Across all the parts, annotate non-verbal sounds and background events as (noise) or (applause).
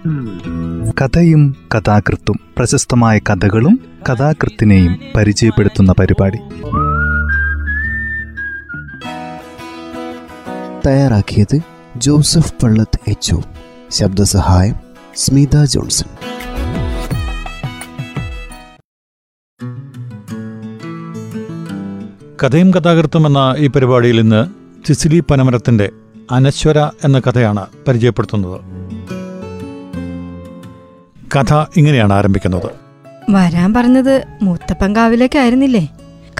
കഥയും കഥാകൃത്തും പ്രശസ്തമായ കഥകളും കഥാകൃത്തിനെയും പരിചയപ്പെടുത്തുന്ന പരിപാടി. തയ്യാറാക്കിയത് ജോസഫ് പള്ളത്ത് എച്ച് ശബ്ദസഹായം സ്മിത ജോൺസൺ. കഥയും കഥാകൃത്തും എന്ന ഈ പരിപാടിയിൽ ഇന്ന് ചിസിലി പനമരത്തിന്റെ അനശ്വര എന്ന കഥയാണ് പരിചയപ്പെടുത്തുന്നത്. കഥ ഇങ്ങനെയാണ് ആരംഭിക്കുന്നത്. വരാൻ പറഞ്ഞത് മൂത്തപ്പങ്കാവിലേക്കായിരുന്നില്ലേ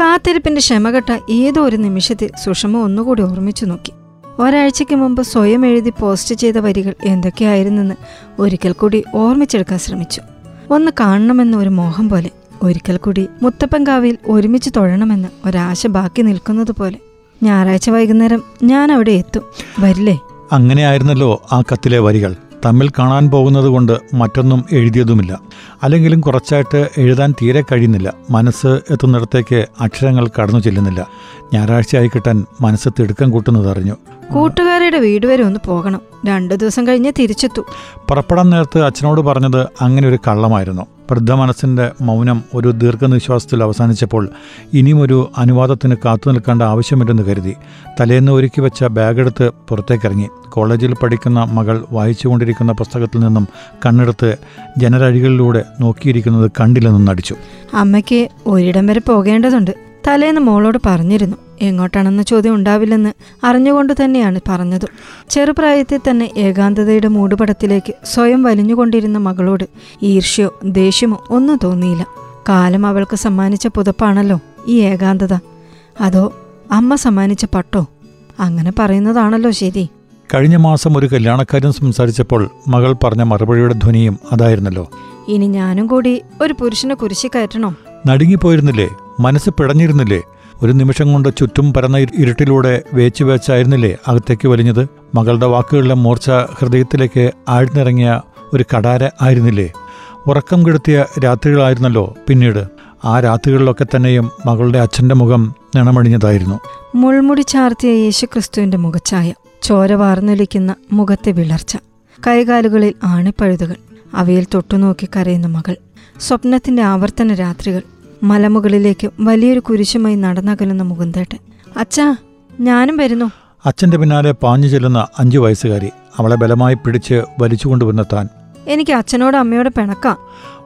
കാത്തിരിപ്പിന്റെ ക്ഷമകെട്ട ഏതോ ഒരു നിമിഷത്തിൽ സുഷമ ഒന്നുകൂടി ഓർമ്മിച്ചു നോക്കി. ഒരാഴ്ചയ്ക്ക് മുമ്പ് സ്വയം എഴുതി പോസ്റ്റ് ചെയ്ത വരികൾ എന്തൊക്കെയായിരുന്നെന്ന് ഒരിക്കൽ കൂടി ഓർമ്മിച്ചെടുക്കാൻ ശ്രമിച്ചു. ഒന്ന് കാണണമെന്ന ഒരു മോഹം പോലെ ഒരിക്കൽ കൂടി മുത്തപ്പൻകാവിൽ ഒരുമിച്ച് തൊഴണമെന്ന് ഒരാശ ബാക്കി നിൽക്കുന്നത് പോലെ. ഞായറാഴ്ച വൈകുന്നേരം ഞാൻ അവിടെ എത്തും. വരില്ലേ? അങ്ങനെയായിരുന്നല്ലോ ആ കത്തിലെ വരികൾ. തമ്മിൽ കാണാൻ പോകുന്നത് കൊണ്ട് മറ്റൊന്നും എഴുതിയതുമില്ല. അല്ലെങ്കിലും കുറച്ചായിട്ട് എഴുതാൻ തീരെ കഴിയുന്നില്ല. മനസ്സ് എത്തുന്നിടത്തേക്ക് അക്ഷരങ്ങൾ കടന്നു ചെല്ലുന്നില്ല. ഞായറാഴ്ചയായി കിട്ടാൻ മനസ്സ് തിടുക്കം കൂട്ടുന്നത് അറിഞ്ഞു. കൂട്ടുകാരുടെ വീട് വരെ ഒന്ന് പോകണം. രണ്ടു ദിവസം കഴിഞ്ഞ് തിരിച്ചെത്തു. പുറപ്പെടാൻ നേരത്ത് അച്ഛനോട് പറഞ്ഞത് അങ്ങനെ ഒരു കള്ളമായിരുന്നു. വൃദ്ധ മനസ്സിന്റെ മൗനം ഒരു ദീർഘനിശ്വാസത്തിൽ അവസാനിച്ചപ്പോൾ ഇനിയും ഒരു അനുവാദത്തിന് കാത്തു നിൽക്കേണ്ട ആവശ്യമില്ലെന്ന് കരുതി. തലേന്ന് ഒരുക്കി വെച്ച ബാഗെടുത്ത് പുറത്തേക്കിറങ്ങി. കോളേജിൽ പഠിക്കുന്ന മകൾ വായിച്ചുകൊണ്ടിരിക്കുന്ന പുസ്തകത്തിൽ നിന്നും കണ്ണെടുത്ത് ജനരഴികളിലൂടെ നോക്കിയിരിക്കുന്നത് കണ്ടില്ലെന്നും നടിച്ചു. അമ്മയ്ക്ക് ഒരിടം വരെ പോകേണ്ടതുണ്ട്. തലേന്ന് മോളോട് പറഞ്ഞിരുന്നു. എങ്ങോട്ടാണെന്ന ചോദ്യം ഉണ്ടാവില്ലെന്ന് അറിഞ്ഞുകൊണ്ട് തന്നെയാണ് പറഞ്ഞത്. ചെറുപ്രായത്തിൽ തന്നെ ഏകാന്തതയുടെ മൂടുപടത്തിലേക്ക് സ്വയം വലിഞ്ഞുകൊണ്ടിരുന്ന മകളോട് ഈർഷ്യോ ദേഷ്യമോ ഒന്നും തോന്നിയില്ല. കാലം അവൾക്ക് സമ്മാനിച്ച പുതപ്പാണല്ലോ ഈ ഏകാന്തത. അതോ അമ്മ സമ്മാനിച്ച പട്ടോ? അങ്ങനെ പറയുന്നതാണല്ലോ ശരി. കഴിഞ്ഞ മാസം ഒരു കല്യാണക്കാരൻ സംസാരിച്ചപ്പോൾ മകൾ പറഞ്ഞ മറുപടിയുടെ ധ്വനിയും അതായിരുന്നല്ലോ. ഇനി ഞാനും കൂടി ഒരു പുരുഷനെ കുരിശി കയറ്റണോ? നടുങ്ങിപ്പോയിരുന്നില്ലേ? മനസ്സ് പിടഞ്ഞിരുന്നില്ലേ? ഒരു നിമിഷം കൊണ്ട് ചുറ്റും പരന്ന ഇരുട്ടിലൂടെ വേച്ചു വേച്ചായിരുന്നില്ലേ അകത്തേക്ക് വലിഞ്ഞത്? മകളുടെ വാക്കുകളിലെ മൂർച്ച ഹൃദയത്തിലേക്ക് ആഴ്ന്നിറങ്ങിയ ഒരു കടാര ആയിരുന്നില്ലേ? ഉറക്കം കെടുത്തിയ രാത്രികളായിരുന്നല്ലോ പിന്നീട്. ആ രാത്രികളിലൊക്കെ തന്നെയും മകളുടെ അച്ഛന്റെ മുഖം നിണമണിഞ്ഞതായിരുന്നു. മുൾമുടി ചാർത്തിയ യേശുക്രിസ്തുവിന്റെ മുഖച്ചായ ചോര വാർന്നൊലിക്കുന്ന മുഖത്തെ വിളർച്ച കൈകാലുകളിൽ ആണിപ്പഴുതുകൾ അവയിൽ തൊട്ടുനോക്കി കരയുന്ന മകൾ സ്വപ്നത്തിന്റെ ആവർത്തന രാത്രികൾ മലമുകളിലേക്ക് വലിയൊരു കുരിശുമായി നടന്നകലുന്ന മുകുന്ദേട്ടൻ. അച്ഛാ ഞാനും വരുന്നു. അച്ഛന്റെ പിന്നാലെ പാഞ്ഞു ചെല്ലുന്ന അഞ്ചു വയസ്സുകാരി അവളെ ബലമായി പിടിച്ച് വലിച്ചുകൊണ്ടുവന്ന താൻ. എനിക്ക് അച്ഛനോട് അമ്മയോട് പിണക്കാം.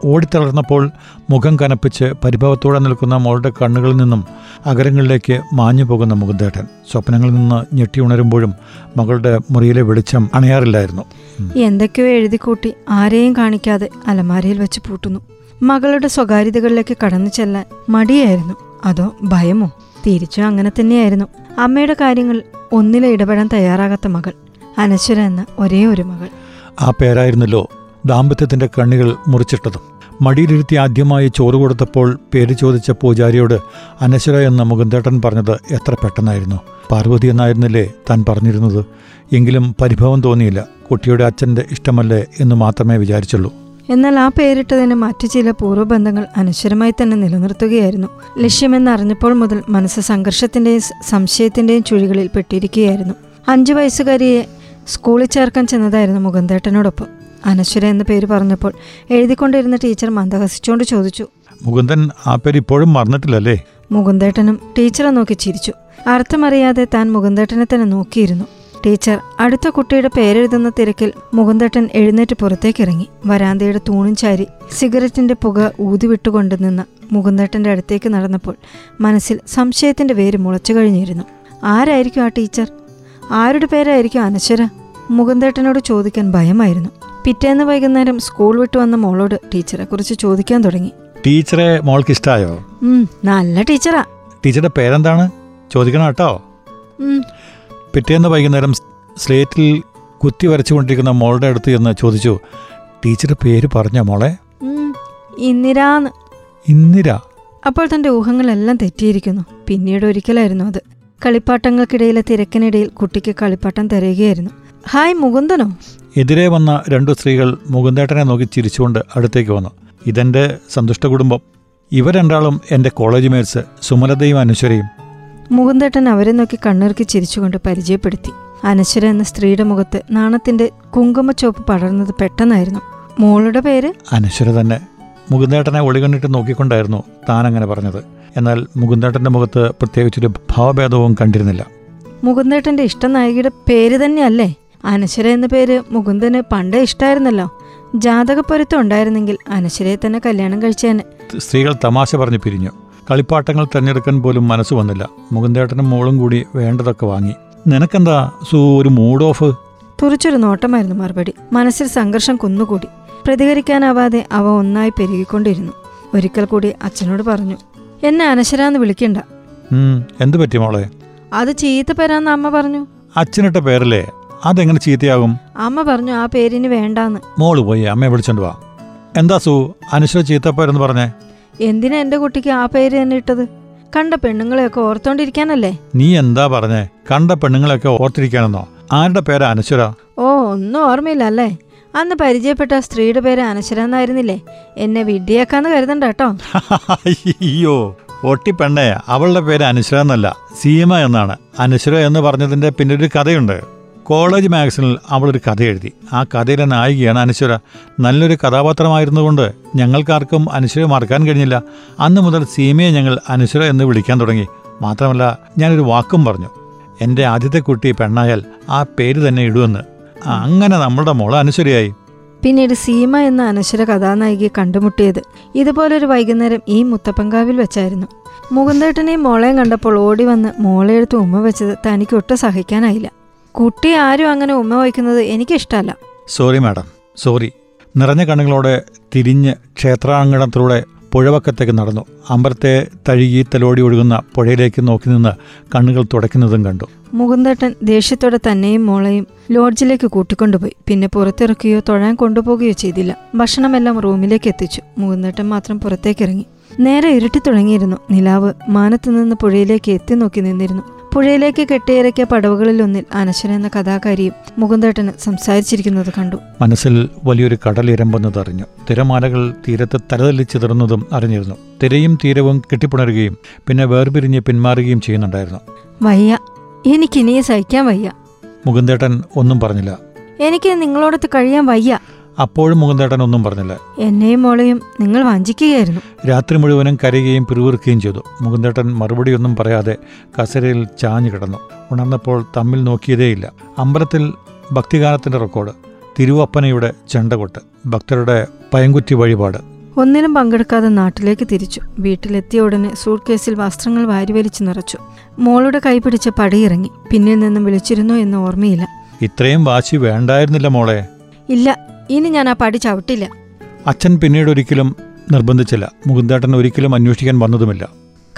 ഓടിത്തളർന്നപ്പോൾ മുഖം കനപ്പിച്ച് പരിഭവത്തോടെ നിൽക്കുന്ന മോളുടെ കണ്ണുകളിൽ നിന്നും അകരങ്ങളിലേക്ക് മാഞ്ഞു പോകുന്ന മുകുന്ദേട്ടൻ സ്വപ്നങ്ങളിൽ നിന്ന് ഞെട്ടി ഉണരുമ്പോഴും മകളുടെ മുറിയിലെ വെളിച്ചം അണയാറില്ലായിരുന്നു. എന്തൊക്കെയോ എഴുതിക്കൂട്ടി ആരെയും കാണിക്കാതെ അലമാരയിൽ വെച്ച് പൂട്ടുന്നു. മകളുടെ സ്വകാര്യതകളിലേക്ക് കടന്നു ചെല്ലാൻ മടിയായിരുന്നു. അതോ ഭയമോ? തിരിച്ചു അങ്ങനെ തന്നെയായിരുന്നു. അമ്മയുടെ കാര്യങ്ങൾ ഒന്നിലെ ഇടപെടാൻ തയ്യാറാകാത്ത മകൾ. അനശ്വര എന്ന ഒരേ ഒരു മകൾ. ആ പേരായിരുന്നല്ലോ ദാമ്പത്യത്തിന്റെ കണ്ണുകൾ മുറിച്ചിട്ടതും. മടിയിലിരുത്തി ആദ്യമായി ചോറ് കൊടുത്തപ്പോൾ പേര് ചോദിച്ച പൂജാരിയോട് അനശ്വര എന്ന മുകുന്ദേട്ടൻ പറഞ്ഞത് എത്ര പെട്ടെന്നായിരുന്നു. പാർവതി എന്നായിരുന്നില്ലേ താൻ പറഞ്ഞിരുന്നത്? എങ്കിലും പരിഭവം തോന്നിയില്ല. കുട്ടിയുടെ അച്ഛന്റെ ഇഷ്ടമല്ലേ എന്ന് മാത്രമേ വിചാരിച്ചുള്ളൂ. എന്നാൽ ആ പേരിട്ടതിന് മറ്റു ചില പൂർവബന്ധങ്ങൾ അനശ്വരമായി തന്നെ നിലനിർത്തുകയായിരുന്നു. ലക്ഷ്യമെന്നറിഞ്ഞപ്പോൾ മുതൽ മനസ്സ് സംഘർഷത്തിന്റെയും സംശയത്തിന്റെയും സംശയത്തിന്റെയും ചുഴികളിൽ പെട്ടിരിക്കുകയായിരുന്നു. അഞ്ചു വയസ്സുകാരിയെ സ്കൂളിൽ ചേർക്കാൻ ചെന്നതായിരുന്നു മുകുന്ദേട്ടനോടൊപ്പം. അനശ്വര എന്ന പേര് പറഞ്ഞപ്പോൾ എഴുതിക്കൊണ്ടിരുന്ന ടീച്ചർ മന്ദഹസിച്ചുകൊണ്ട് ചോദിച്ചു മുകുന്ദൻ ആ പേര് ഇപ്പോഴും മറന്നിട്ടില്ലല്ലേ? മുകുന്ദേട്ടനും ടീച്ചറെ നോക്കി ചിരിച്ചു. അർത്ഥമറിയാതെ താൻ മുകുന്ദേട്ടനെ തന്നെ നോക്കിയിരുന്നു. ടീച്ചർ. അടുത്ത കുട്ടിയുടെ പേരെഴുതുന്ന തിരക്കിൽ മുകുന്ദട്ടൻ എഴുന്നേറ്റ് പുറത്തേക്കിറങ്ങി. വരാന്തയുടെ തൂണും ചാരി സിഗരറ്റിന്റെ പുക ഊതിവിട്ടുകൊണ്ട് നിന്ന് മുകുന്ദട്ടന്റെ അടുത്തേക്ക് നടന്നപ്പോൾ മനസ്സിൽ സംശയത്തിന്റെ വേര് മുളച്ചു കഴിഞ്ഞിരുന്നു. ആരായിരിക്കും ആ ടീച്ചർ? ആരുടെ പേരായിരിക്കും അനശ്വര? മുകുന്ദേട്ടനോട് ചോദിക്കാൻ ഭയമായിരുന്നു. പിറ്റേന്ന് വൈകുന്നേരം സ്കൂൾ വിട്ടു വന്ന മോളോട് ടീച്ചറെ കുറിച്ച് ചോദിക്കാൻ തുടങ്ങി. ടീച്ചറെ മോൾക്ക് ഇഷ്ടായോ നല്ല ടീച്ചറാ. ടീച്ചറുടെ പേരെന്താണ്? ചോദിക്കണം കേട്ടോ? പിറ്റേന്ന് വൈകുന്നേരം സ്ലേറ്റിൽ കുത്തി വരച്ചുകൊണ്ടിരിക്കുന്ന മോളുടെ അടുത്ത് ചെന്ന് ചോദിച്ചു ടീച്ചറുടെ പേര് പറഞ്ഞ മോളെ? ഇന്ദിരാന്ന്. ഇന്ദിര. അപ്പോൾ തന്റെ ഊഹങ്ങളെല്ലാം തെറ്റിയിരിക്കുന്നു. പിന്നീട് ഒരിക്കലായിരുന്നു അത്. കളിപ്പാട്ടങ്ങൾക്കിടയിലെ തിരക്കിനിടയിൽ കുട്ടിക്ക് കളിപ്പാട്ടം തരികയായിരുന്നു. ഹായ് മുകുന്ദനോ? എതിരെ വന്ന രണ്ടു സ്ത്രീകൾ മുകുന്ദേട്ടനെ നോക്കി ചിരിച്ചുകൊണ്ട് അടുത്തേക്ക് വന്നു. ഇതെന്റെ സന്തുഷ്ട കുടുംബം. ഇവ രണ്ടാളും എന്റെ കോളേജ് മേറ്റ്സ് സുമലതയും അനശ്വരയും. മുകുന്ദേട്ടൻ അവരെ നോക്കി കണ്ണിറുക്കി ചിരിച്ചുകൊണ്ട് പരിചയപ്പെടുത്തി. അനശ്വര എന്ന സ്ത്രീയുടെ മുഖത്ത് നാണത്തിന്റെ കുങ്കുമച്ചോപ്പ് പടർന്നത് പെട്ടെന്നായിരുന്നു. മോളുടെ പേര്? അനശ്വര തന്നെ. മുകുന്ദേട്ടനെ ഒളികണ്ണിട്ട് നോക്കിക്കൊണ്ടായിരുന്നു താൻ അങ്ങനെ പറഞ്ഞത്. എന്നാൽ മുകുന്ദേട്ടന്റെ മുഖത്ത് പ്രത്യേകിച്ചൊരു ഭാവഭേദവും കണ്ടിരുന്നില്ല. മുകുന്ദേട്ടന്റെ ഇഷ്ട നായികയുടെ പേര് തന്നെയല്ലേ? അനശ്വര എന്ന പേര് മുകുന്ദന് പണ്ടേ ഇഷ്ടായിരുന്നല്ലോ. ജാതകപ്പൊരുത്തം ഉണ്ടായിരുന്നെങ്കിൽ അനശ്വരയെ തന്നെ കല്യാണം കഴിച്ചേനെ. സ്ത്രീകൾ തമാശ പറഞ്ഞു പിരിഞ്ഞു. കളിപ്പാട്ടങ്ങൾ തിരഞ്ഞെടുക്കാൻ പോലും മനസ്സ് വന്നില്ല. മുകുന്ദേട്ടനും മോളും കൂടി വേണ്ടതൊക്കെ വാങ്ങി. നിനക്കെന്താ സൂ ഒരു മൂഡ് ഓഫ് തുറിച്ചൊരു നോട്ടമായിരുന്നു മറുപടി. മനസ്സിൽ സംഘർഷം കുന്നുകൂടി. പ്രതികരിക്കാനാവാതെ അവ ഒന്നായി പെരുകിക്കൊണ്ടിരുന്നു. ഒരിക്കൽ കൂടി അച്ഛനോട് പറഞ്ഞു എന്നെ അനശ്വരാന്ന് വിളിക്കണ്ട. എന്ത് പറ്റി മോളെ? അത് ചീത്ത പേരാന്ന് അമ്മ പറഞ്ഞു. അച്ഛനിട്ട പേരല്ലേ? അതെങ്ങനെ ചീത്തയാകും? അമ്മ പറഞ്ഞു ആ പേരിന് വേണ്ടാന്ന്. മോൾ പോയി അമ്മയെ വിളിച്ചോണ്ട് വാ. എന്താ സു അനശ്വര ചീത്തപ്പേരെന്ന് പറഞ്ഞേ? എന്തിനാ എന്റെ കുട്ടിക്ക് ആ പേര് തന്നെ ഇട്ടത്? കണ്ട പെണ്ണുങ്ങളെയൊക്കെ ഓർത്തോണ്ടിരിക്കാനല്ലേ? നീ എന്താ പറഞ്ഞേ? കണ്ട പെണ്ണുങ്ങളെയൊക്കെ ഓർത്തിരിക്കാനെന്നോ? ആരുടെ പേരാ അനശ്വര? ഓ ഒന്നും ഓർമ്മയില്ല അല്ലേ അന്ന് പരിചയപ്പെട്ട സ്ത്രീയുടെ പേര് അനശ്വര എന്നായിരുന്നില്ലേ? എന്നെ വിഡ്ഢിയാക്കാന്ന് കരുതണ്ട കേട്ടോ. (laughs) അയ്യോ ഒട്ടി പെണ്ണേ. അവളുടെ പേര് അനശ്വര എന്നല്ല സീമ എന്നാണ്. അനശ്വര എന്ന് പറഞ്ഞതിന്റെ പിന്നൊരു കഥയുണ്ട്. കോളേജ് മാഗസിനിൽ അവളൊരു കഥ എഴുതി. ആ കഥയിലെ നായികയാണ് അനശ്വര. നല്ലൊരു കഥാപാത്രമായിരുന്നുകൊണ്ട് ഞങ്ങൾക്കാർക്കും അനശ്വര മറക്കാൻ കഴിഞ്ഞില്ല. അന്ന് മുതൽ സീമയെ ഞങ്ങൾ അനശ്വര എന്ന് വിളിക്കാൻ തുടങ്ങി. മാത്രമല്ല ഞാനൊരു വാക്കും പറഞ്ഞു. എന്റെ ആദ്യത്തെ കുട്ടി പെണ്ണായാൽ ആ പേര് തന്നെ ഇടുമെന്ന് അങ്ങനെ നമ്മളുടെ മോൾ അനശ്വരയായി. പിന്നീട് സീമ എന്ന അനശ്വര കഥാനായികയെ കണ്ടുമുട്ടിയത് ഇതുപോലൊരു വൈകുന്നേരം ഈ മുത്തപ്പങ്കാവിൽ വെച്ചായിരുന്നു. മുകുന്ദേട്ടനെയും മോളെയും കണ്ടപ്പോൾ ഓടി വന്ന് മോളെ എടുത്ത് ഉമ്മ വെച്ചത് തനിക്ക് ഒട്ടും സഹിക്കാനായില്ല. കുട്ടി ആരും അങ്ങനെ ഉമ്മ വയ്ക്കുന്നത് എനിക്കിഷ്ടമല്ല. Sorry madam sorry. നിറഞ്ഞ കണ്ണുകളോടെ തിരിഞ്ഞ് ക്ഷേത്രാങ്കണത്തിലൂടെ പുഴവക്കത്തേക്ക് നടന്നു. അമ്പലത്തെ തഴുകി തലോടി ഒഴുകുന്ന പുഴയിലേക്ക് നോക്കി നിന്ന് കണ്ണുകൾ തുടയ്ക്കുന്നതും കണ്ടു. മുകുന്ദേട്ടൻ ദേഷ്യത്തോടെ തന്നെയും മോളെയും ലോഡ്ജിലേക്ക് കൂട്ടിക്കൊണ്ടുപോയി. പിന്നെ പുറത്തിറക്കുകയോ തൊഴാൻ കൊണ്ടുപോകുകയോ ചെയ്തില്ല. ഭക്ഷണമെല്ലാം റൂമിലേക്ക് എത്തിച്ചു. മുകുന്ദേട്ടൻ മാത്രം പുറത്തേക്കിറങ്ങി. നേരെ ഇരുട്ടി തുടങ്ങിയിരുന്നു. നിലാവ് മാനത്തു നിന്ന് പുഴയിലേക്ക് എത്തി നോക്കി നിന്നിരുന്നു. പുഴയിലേക്ക് കെട്ടിയിറക്കിയ പടവുകളിലൊന്നിൽ അനശ്വൻ എന്ന കഥാകാരിയും മുകുന്ദേട്ടന് സംസാരിച്ചിരിക്കുന്നത് കണ്ടു. മനസ്സിൽ വലിയൊരു കടൽ ഇരമ്പെന്നത് അറിഞ്ഞു. തിരമാലകൾ തീരത്ത് തലതല്ലി ചിതറുന്നതും അറിഞ്ഞിരുന്നു. തിരയും തീരവും കെട്ടിപ്പുണരുകയും പിന്നെ വേർപിരിഞ്ഞ് പിന്മാറുകയും ചെയ്യുന്നുണ്ടായിരുന്നു. വയ്യ എനിക്കിനിയെ സഹിക്കാൻ വയ്യ. മുകുന്ദേട്ടൻ ഒന്നും പറഞ്ഞില്ല. എനിക്ക് നിങ്ങളോടൊത്ത് കഴിയാൻ വയ്യ. അപ്പോഴും മുകുന്ദേട്ടൻ ഒന്നും പറഞ്ഞില്ല. എന്നെയും മോളെയും നിങ്ങൾ വഞ്ചിക്കുകയായിരുന്നു. രാത്രി മുഴുവനും കരയുകയും പിറുവിറുക്കുകയും ചെയ്തു. മുകുന്ദേട്ടൻ മറുപടിയൊന്നും പറയാതെ കസരയിൽ ചാഞ്ഞു കിടന്നു. ഉണർന്നപ്പോൾ തമ്മിൽ നോക്കിയതേയില്ല. അമ്പലത്തിൽ ഭക്തിഗാനത്തിന്റെ റെക്കോർഡ് തിരുവപ്പനയുടെ ചെണ്ടകൊട്ട് ഭക്തരുടെ പയങ്കുറ്റി വഴിപാട്. ഒന്നിനും പങ്കെടുക്കാതെ നാട്ടിലേക്ക് തിരിച്ചു. വീട്ടിലെത്തിയ ഉടനെ സൂട്ട് കേസിൽ വസ്ത്രങ്ങൾ വാരിവലിച്ചു നിറച്ചു. മോളുടെ കൈ പിടിച്ച് പടിയിറങ്ങി. പിന്നിൽ നിന്നും വിളിച്ചിരുന്നു എന്ന് ഓർമ്മയില്ല. ഇത്രയും വാശി വേണ്ടായിരുന്നില്ല മോളെ. ഇല്ല ഇനി ഞാൻ ആ പടി ചവിട്ടില്ല. അച്ഛൻ പിന്നീട് ഒരിക്കലും നിർബന്ധിച്ചില്ല. മുകുന്ദേട്ടൻ ഒരിക്കലും അന്വേഷിക്കാൻ വന്നതുമില്ല.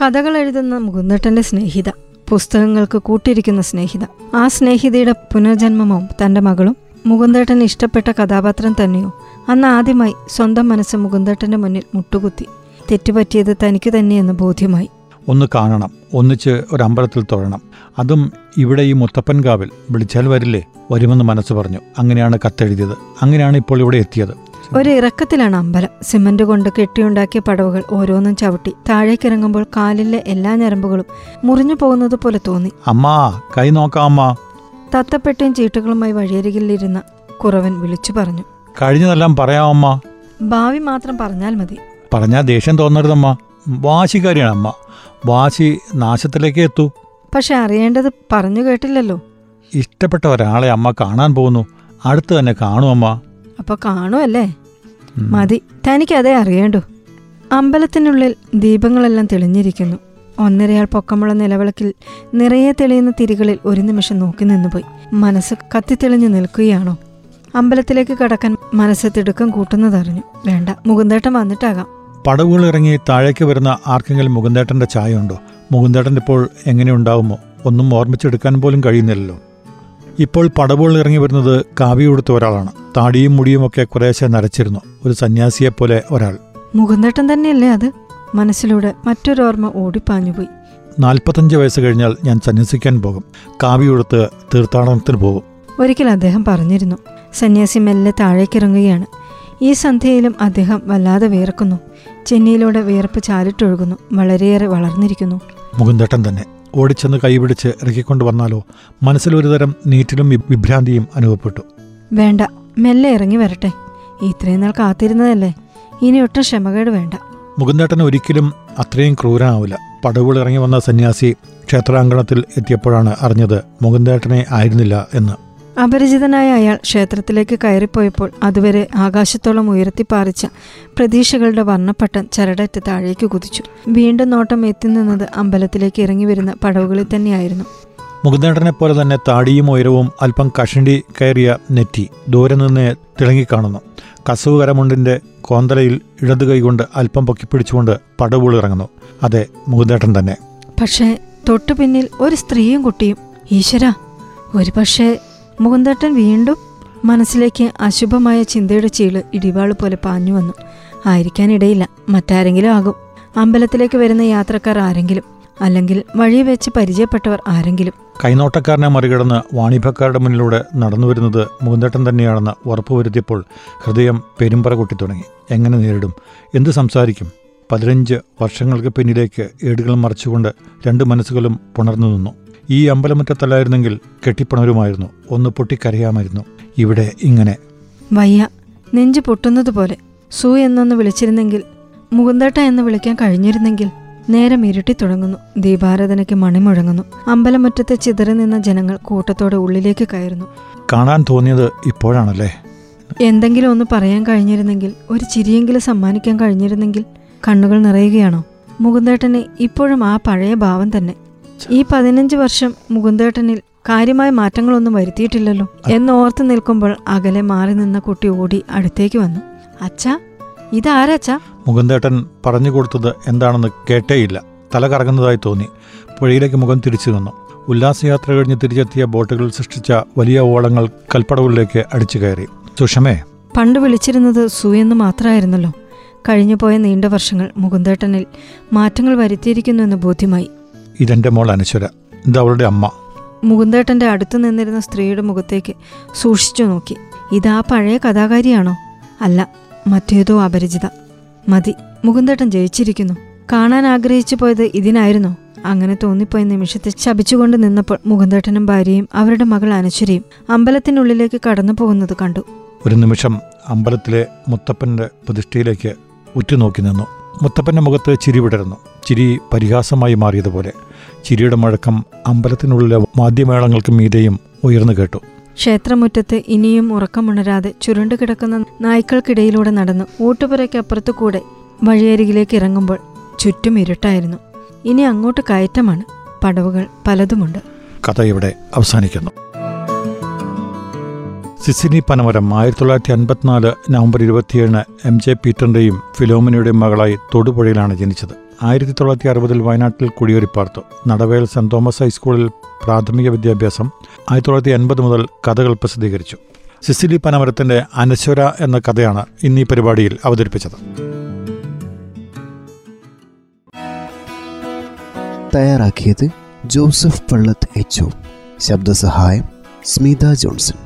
കഥകൾ എഴുതുന്ന മുകുന്ദേട്ടന്റെ സ്നേഹിത പുസ്തകങ്ങൾക്ക് കൂട്ടിരിക്കുന്ന സ്നേഹിത. ആ സ്നേഹിതയുടെ പുനർജന്മമോ തന്റെ മകളും മുകുന്ദേട്ടന് ഇഷ്ടപ്പെട്ട കഥാപാത്രം തന്നെയോ? അന്ന് ആദ്യമായി സ്വന്തം മനസ്സ് മുകുന്ദേട്ടന്റെ മുന്നിൽ മുട്ടുകുത്തി. തെറ്റുപറ്റിയത് തനിക്ക് തന്നെയെന്ന് ബോധ്യമായി. ഒന്ന് കാണണം ഒന്നിച്ച് ഒരു അമ്പലത്തിൽ തൊഴണം. അതും ഇവിടെ ഈ മുത്തപ്പൻകാവിൽ വിളിച്ചാൽ വരില്ലേ? വരുമെന്ന് മനസ്സ് പറഞ്ഞു. അങ്ങനെയാണ് കത്തെഴുതിയത്. അങ്ങനെയാണ് ഇപ്പോൾ ഇവിടെ എത്തിയത്. ഒരു ഇറക്കത്തിലാണ് അമ്പലം. സിമന്റ് കൊണ്ട് കെട്ടിയുണ്ടാക്കിയ പടവുകൾ ഓരോന്നും ചവിട്ടി താഴേക്കിറങ്ങുമ്പോൾ കാലിലെ എല്ലാ ഞരമ്പുകളും മുറിഞ്ഞു പോകുന്നത് പോലെ തോന്നി. അമ്മാ കൈ നോക്കാം തത്തപ്പെട്ടയും ചീട്ടുകളുമായി വഴിയരികിലിരുന്ന കുറവൻ വിളിച്ചു പറഞ്ഞു. കഴിഞ്ഞതെല്ലാം പറയാം അമ്മ. ഭാവി മാത്രം പറഞ്ഞാൽ മതി. പറഞ്ഞാൽ ദേഷ്യം തോന്നരുതമ്മ. വാശിക്കാരിയാണ് അമ്മ. വാശി നാശത്തിലേക്ക് എത്തൂ. പക്ഷെ അറിയേണ്ടത് പറഞ്ഞു കേട്ടില്ലല്ലോ. ഇഷ്ടപ്പെട്ട ഒരാളെ അമ്മ കാണാൻ പോകുന്നു. അടുത്ത് തന്നെ കാണും അമ്മ. അപ്പൊ കാണുമല്ലേ. മതി. തനിക്കതേ അറിയേണ്ടു. അമ്പലത്തിനുള്ളിൽ ദീപങ്ങളെല്ലാം തെളിഞ്ഞിരിക്കുന്നു. ഒന്നരയാൾ പൊക്കമുള്ള നിലവിളക്കിൽ നിറയെ തെളിയുന്ന തിരികളിൽ ഒരു നിമിഷം നോക്കി നിന്നുപോയി. മനസ്സ് കത്തിത്തെളിഞ്ഞു നിൽക്കുകയാണോ? അമ്പലത്തിലേക്ക് കടക്കാൻ മനസ്സ് തിടുക്കം കൂട്ടുന്നതറിഞ്ഞു. വേണ്ട മുകുന്തേട്ടം വന്നിട്ടാകാം. പടവുകൾ ഇറങ്ങി താഴേക്ക് വരുന്ന ആർക്കെങ്കിലും മുകുന്ദേട്ടന്റെ ചായ ഉണ്ടോ മുകുന്ദേട്ടൻ ഇപ്പോൾ എങ്ങനെയുണ്ടാവുമോ ഒന്നും ഓർമ്മിച്ചെടുക്കാൻ പോലും കഴിയുന്നില്ലല്ലോ. ഇപ്പോൾ പടവുകൾ ഇറങ്ങി വരുന്നത് കാവി ഉടുത്ത ഒരാളാണ്. താടിയും മുടിയും ഒക്കെ കുറേശ്ശെ നരച്ചിരുന്നു. ഒരു സന്യാസിയെ പോലെ ഒരാൾ. മുകുന്ദേട്ടൻ തന്നെയല്ലേ അത്? മനസ്സിലൂടെ മറ്റൊരോർമ്മ ഓടിപ്പാഞ്ഞുപോയി നാൽപ്പത്തഞ്ച് വയസ്സ് കഴിഞ്ഞാൽ ഞാൻ സന്യസിക്കാൻ പോകും. കാവി ഉടുത്ത് തീർത്ഥാടനത്തിന് പോകും. ഒരിക്കൽ അദ്ദേഹം പറഞ്ഞിരുന്നു സന്യാസി മെല്ലെ താഴേക്കിറങ്ങുകയാണ്. ഈ സന്ധ്യയിലും അദ്ദേഹം വല്ലാതെ വിയർക്കുന്നു. ചെന്നിയിലൂടെ വിയർപ്പ് ചാലിട്ടൊഴുകുന്നു വളരെയേറെ വളർന്നിരിക്കുന്നു. മുകുന്ദേട്ടൻ തന്നെ. ഓടിച്ചെന്ന് കൈപിടിച്ച് ഇറക്കിക്കൊണ്ട് വന്നാലോ മനസ്സിലൊരുതരം നീറ്റിലും വിഭ്രാന്തിയും അനുഭവപ്പെട്ടു. വേണ്ട. മെല്ലെ ഇറങ്ങി വരട്ടെ. ഇത്രയും നാൾ കാത്തിരുന്നതല്ലേ? ഇനി ഒട്ടും ക്ഷമകേട് വേണ്ട. മുകുന്ദേട്ടൻ ഒരിക്കലും അത്രയും ക്രൂരനാവില്ല. പടവുകൾ ഇറങ്ങി വന്ന സന്യാസി ക്ഷേത്രാങ്കണത്തിൽ എത്തിയപ്പോഴാണ് അറിഞ്ഞത് മുകുന്ദേട്ടനെ ആയിരുന്നില്ല എന്ന്. അപരിചിതനായ അയാൾ ക്ഷേത്രത്തിലേക്ക് കയറിപ്പോയപ്പോൾ അതുവരെ ആകാശത്തോളം ഉയർത്തിപ്പാറിച്ച പ്രതീക്ഷകളുടെ വർണപ്പട്ടം ചരടറ്റ് താഴേക്ക് കുതിച്ചു. വീണ്ടും നോട്ടം എത്തി നിന്നത് അമ്പലത്തിലേക്ക് ഇറങ്ങി വരുന്ന പടവുകളിൽ തന്നെയായിരുന്നു. മുകുന്ദേട്ടനെ പോലെ തന്നെ താടിയും ഉയരവും അല്പം കഷണ്ടി കയറിയ നെറ്റി ദൂരെ നിന്ന് തിളങ്ങിക്കാണുന്നു. കസവ് കരമുണ്ടിന്റെ കോന്തലയിൽ ഇടതു കൈകൊണ്ട് അല്പം പൊക്കിപ്പിടിച്ചുകൊണ്ട് പടവുകൾ ഇറങ്ങുന്നു. അതെ മുകുന്ദേട്ടൻ തന്നെ. പക്ഷേ തൊട്ടു പിന്നിൽ ഒരു സ്ത്രീയും കുട്ടിയും. ഈശ്വര ഒരു പക്ഷേ മുകുന്ദേട്ടൻ വീണ്ടും മനസ്സിലേക്ക് അശുഭമായ ചിന്തയുടെ ചീൾ ഇടിവാൾ പോലെ പാഞ്ഞു വന്നു. ആയിരിക്കാനിടയില്ല മറ്റാരെങ്കിലും ആകും. അമ്പലത്തിലേക്ക് വരുന്ന യാത്രക്കാർ ആരെങ്കിലും അല്ലെങ്കിൽ വഴി വെച്ച് പരിചയപ്പെട്ടവർ ആരെങ്കിലും. കൈനോട്ടക്കാരനെ മറികടന്ന് വാണിഭക്കാരുടെ മുന്നിലൂടെ നടന്നു വരുന്നത് മുകുന്ദേട്ടൻ തന്നെയാണെന്ന് ഉറപ്പുവരുത്തിയപ്പോൾ ഹൃദയം പെരുമ്പറ കൊട്ടി തുടങ്ങി എങ്ങനെ നേരിടും? എന്ത് സംസാരിക്കും? പതിനഞ്ച് വർഷങ്ങൾക്ക് പിന്നിലേക്ക് ഏടുകൾ മറച്ചുകൊണ്ട് രണ്ട് മനസ്സുകളും പുണർന്നു നിന്നു. ഈ അമ്പലമുറ്റത്തല്ലായിരുന്നെങ്കിൽ കെട്ടിപ്പണരുമായിരുന്നു ഒന്ന് പൊട്ടിക്കരയാമായിരുന്നു. ഇവിടെ ഇങ്ങനെ. വയ്യ നെഞ്ചു പൊട്ടുന്നതുപോലെ. സു എന്നൊന്ന് വിളിച്ചിരുന്നെങ്കിൽ മുകുന്ദേട്ട എന്ന് വിളിക്കാൻ കഴിഞ്ഞിരുന്നെങ്കിൽ നേരം ഇരുട്ടി തുടങ്ങുന്നു. ദീപാരാധനയ്ക്ക് മണി മുഴങ്ങുന്നു. അമ്പലമുറ്റത്തെ ചിതറി നിന്ന ജനങ്ങൾ കൂട്ടത്തോടെ ഉള്ളിലേക്ക് കയറുന്നു. കാണാൻ തോന്നിയത് ഇപ്പോഴാണല്ലേ? എന്തെങ്കിലും ഒന്ന് പറയാൻ കഴിഞ്ഞിരുന്നെങ്കിൽ ഒരു ചിരിയെങ്കിലും സമ്മാനിക്കാൻ കഴിഞ്ഞിരുന്നെങ്കിൽ കണ്ണുകൾ നിറയുകയാണോ? മുകുന്ദേട്ടനെ ഇപ്പോഴും ആ പഴയ ഭാവം തന്നെ. ഈ പതിനഞ്ച് വർഷം മുകുന്ദേട്ടനിൽ കാര്യമായ മാറ്റങ്ങളൊന്നും വരുത്തിയിട്ടില്ലല്ലോ എന്ന് ഓർത്ത് നിൽക്കുമ്പോൾ അകലെ മാറി നിന്ന കുട്ടി ഓടി അടുത്തേക്ക് വന്നു. അച്ഛാ ഇതാരച്ചാ മുകുന്ദേട്ടൻ പറഞ്ഞു കൊടുത്തത് എന്താണെന്ന് കേട്ടേയില്ല തല കറങ്ങുന്നതായി തോന്നി. പുഴയിലേക്ക് മുഖം തിരിച്ചു നിന്നു. ഉല്ലാസയാത്ര കഴിഞ്ഞ് തിരിച്ചെത്തിയ ബോട്ടുകൾ സൃഷ്ടിച്ച വലിയ ഓളങ്ങൾ കൽപ്പടവുകളിലേക്ക് അടിച്ചു കയറി. സുഷമേ. പണ്ട് വിളിച്ചിരുന്നത് സു എന്ന് മാത്രമായിരുന്നല്ലോ. കഴിഞ്ഞുപോയ നീണ്ട വർഷങ്ങൾ മുകുന്ദേട്ടനിൽ മാറ്റങ്ങൾ വരുത്തിയിരിക്കുന്നു എന്ന് ബോധ്യമായി. ഇതെന്റെ മോൾ അനശ്വര. ഇത് അവളുടെ അമ്മ. മുകുന്ദേട്ടന്റെ അടുത്ത് നിന്നിരുന്ന സ്ത്രീയുടെ മുഖത്തേക്ക് സൂക്ഷിച്ചു നോക്കി. ഇതാ പഴയ കഥാകാരിയാണോ? അല്ല മറ്റേതോ അപരിചിത. മതി മുകുന്ദേട്ടൻ ജയിച്ചിരിക്കുന്നു. കാണാൻ ആഗ്രഹിച്ചു പോയത് ഇതിനായിരുന്നു. അങ്ങനെ തോന്നിപ്പോയ നിമിഷത്തെ ശപിച്ചുകൊണ്ട് നിന്നപ്പോൾ മുകുന്ദേട്ടനും ഭാര്യയും അവരുടെ മകൾ അനശ്വരയും അമ്പലത്തിനുള്ളിലേക്ക് കടന്നു പോകുന്നത് കണ്ടു. ഒരു നിമിഷം അമ്പലത്തിലെ മുത്തപ്പന്റെ പ്രതിഷ്ഠയിലേക്ക് ഉറ്റുനോക്കി നിന്നു. മുത്തപ്പന്റെ മുഖത്ത് ചിരി വിടരുന്നു ചിരി പരിഹാസമായി മാറിയതുപോലെ ചിരിയുടെ മുഴക്കം അമ്പലത്തിനുള്ളിലെ വാദ്യമേളങ്ങൾക്ക് മീതെയും ഉയർന്നു കേട്ടു. ക്ഷേത്രമുറ്റത്ത് ഇനിയും ഉറക്കമുണരാതെ ചുരുണ്ടുകിടക്കുന്ന നായ്ക്കൾക്കിടയിലൂടെ നടന്നു ഊട്ടുപുരയ്ക്കപ്പുറത്തു കൂടെ വഴിയരികിലേക്ക് ഇറങ്ങുമ്പോൾ ചുറ്റും ഇരുട്ടായിരുന്നു. ഇനി അങ്ങോട്ട് കയറ്റമാണ്. പടവുകൾ പലതുമുണ്ട്. കഥ ഇവിടെ അവസാനിക്കുന്നു. സിസിനി പനമരം ആയിരത്തി തൊള്ളായിരത്തി അൻപത്തിനാല് നവംബർ ഇരുപത്തിയേഴിന് എം ജെ പീറ്ററിന്റെയും ഫിലോമിനയുടെയും മകളായി തൊടുപുഴയിലാണ് ജനിച്ചത്. ആയിരത്തി തൊള്ളായിരത്തി അറുപതിൽ വയനാട്ടിൽ കുടിയേറിപ്പാർത്തു. നടവേൽ സെന്റ് തോമസ് ഹൈസ്കൂളിൽ പ്രാഥമിക വിദ്യാഭ്യാസം ആയിരത്തി തൊള്ളായിരത്തി എൺപത് മുതൽ കഥകൾ പ്രസിദ്ധീകരിച്ചു. സിസിലി പനമരത്തിന്റെ അനശ്വര എന്ന കഥയാണ് ഇന്നീ പരിപാടിയിൽ അവതരിപ്പിച്ചത്. തയ്യാറാക്കിയത് ജോസഫ് പള്ളത്ത് എച്ച് ശബ്ദസഹായം സ്മിത ജോൺസൺ.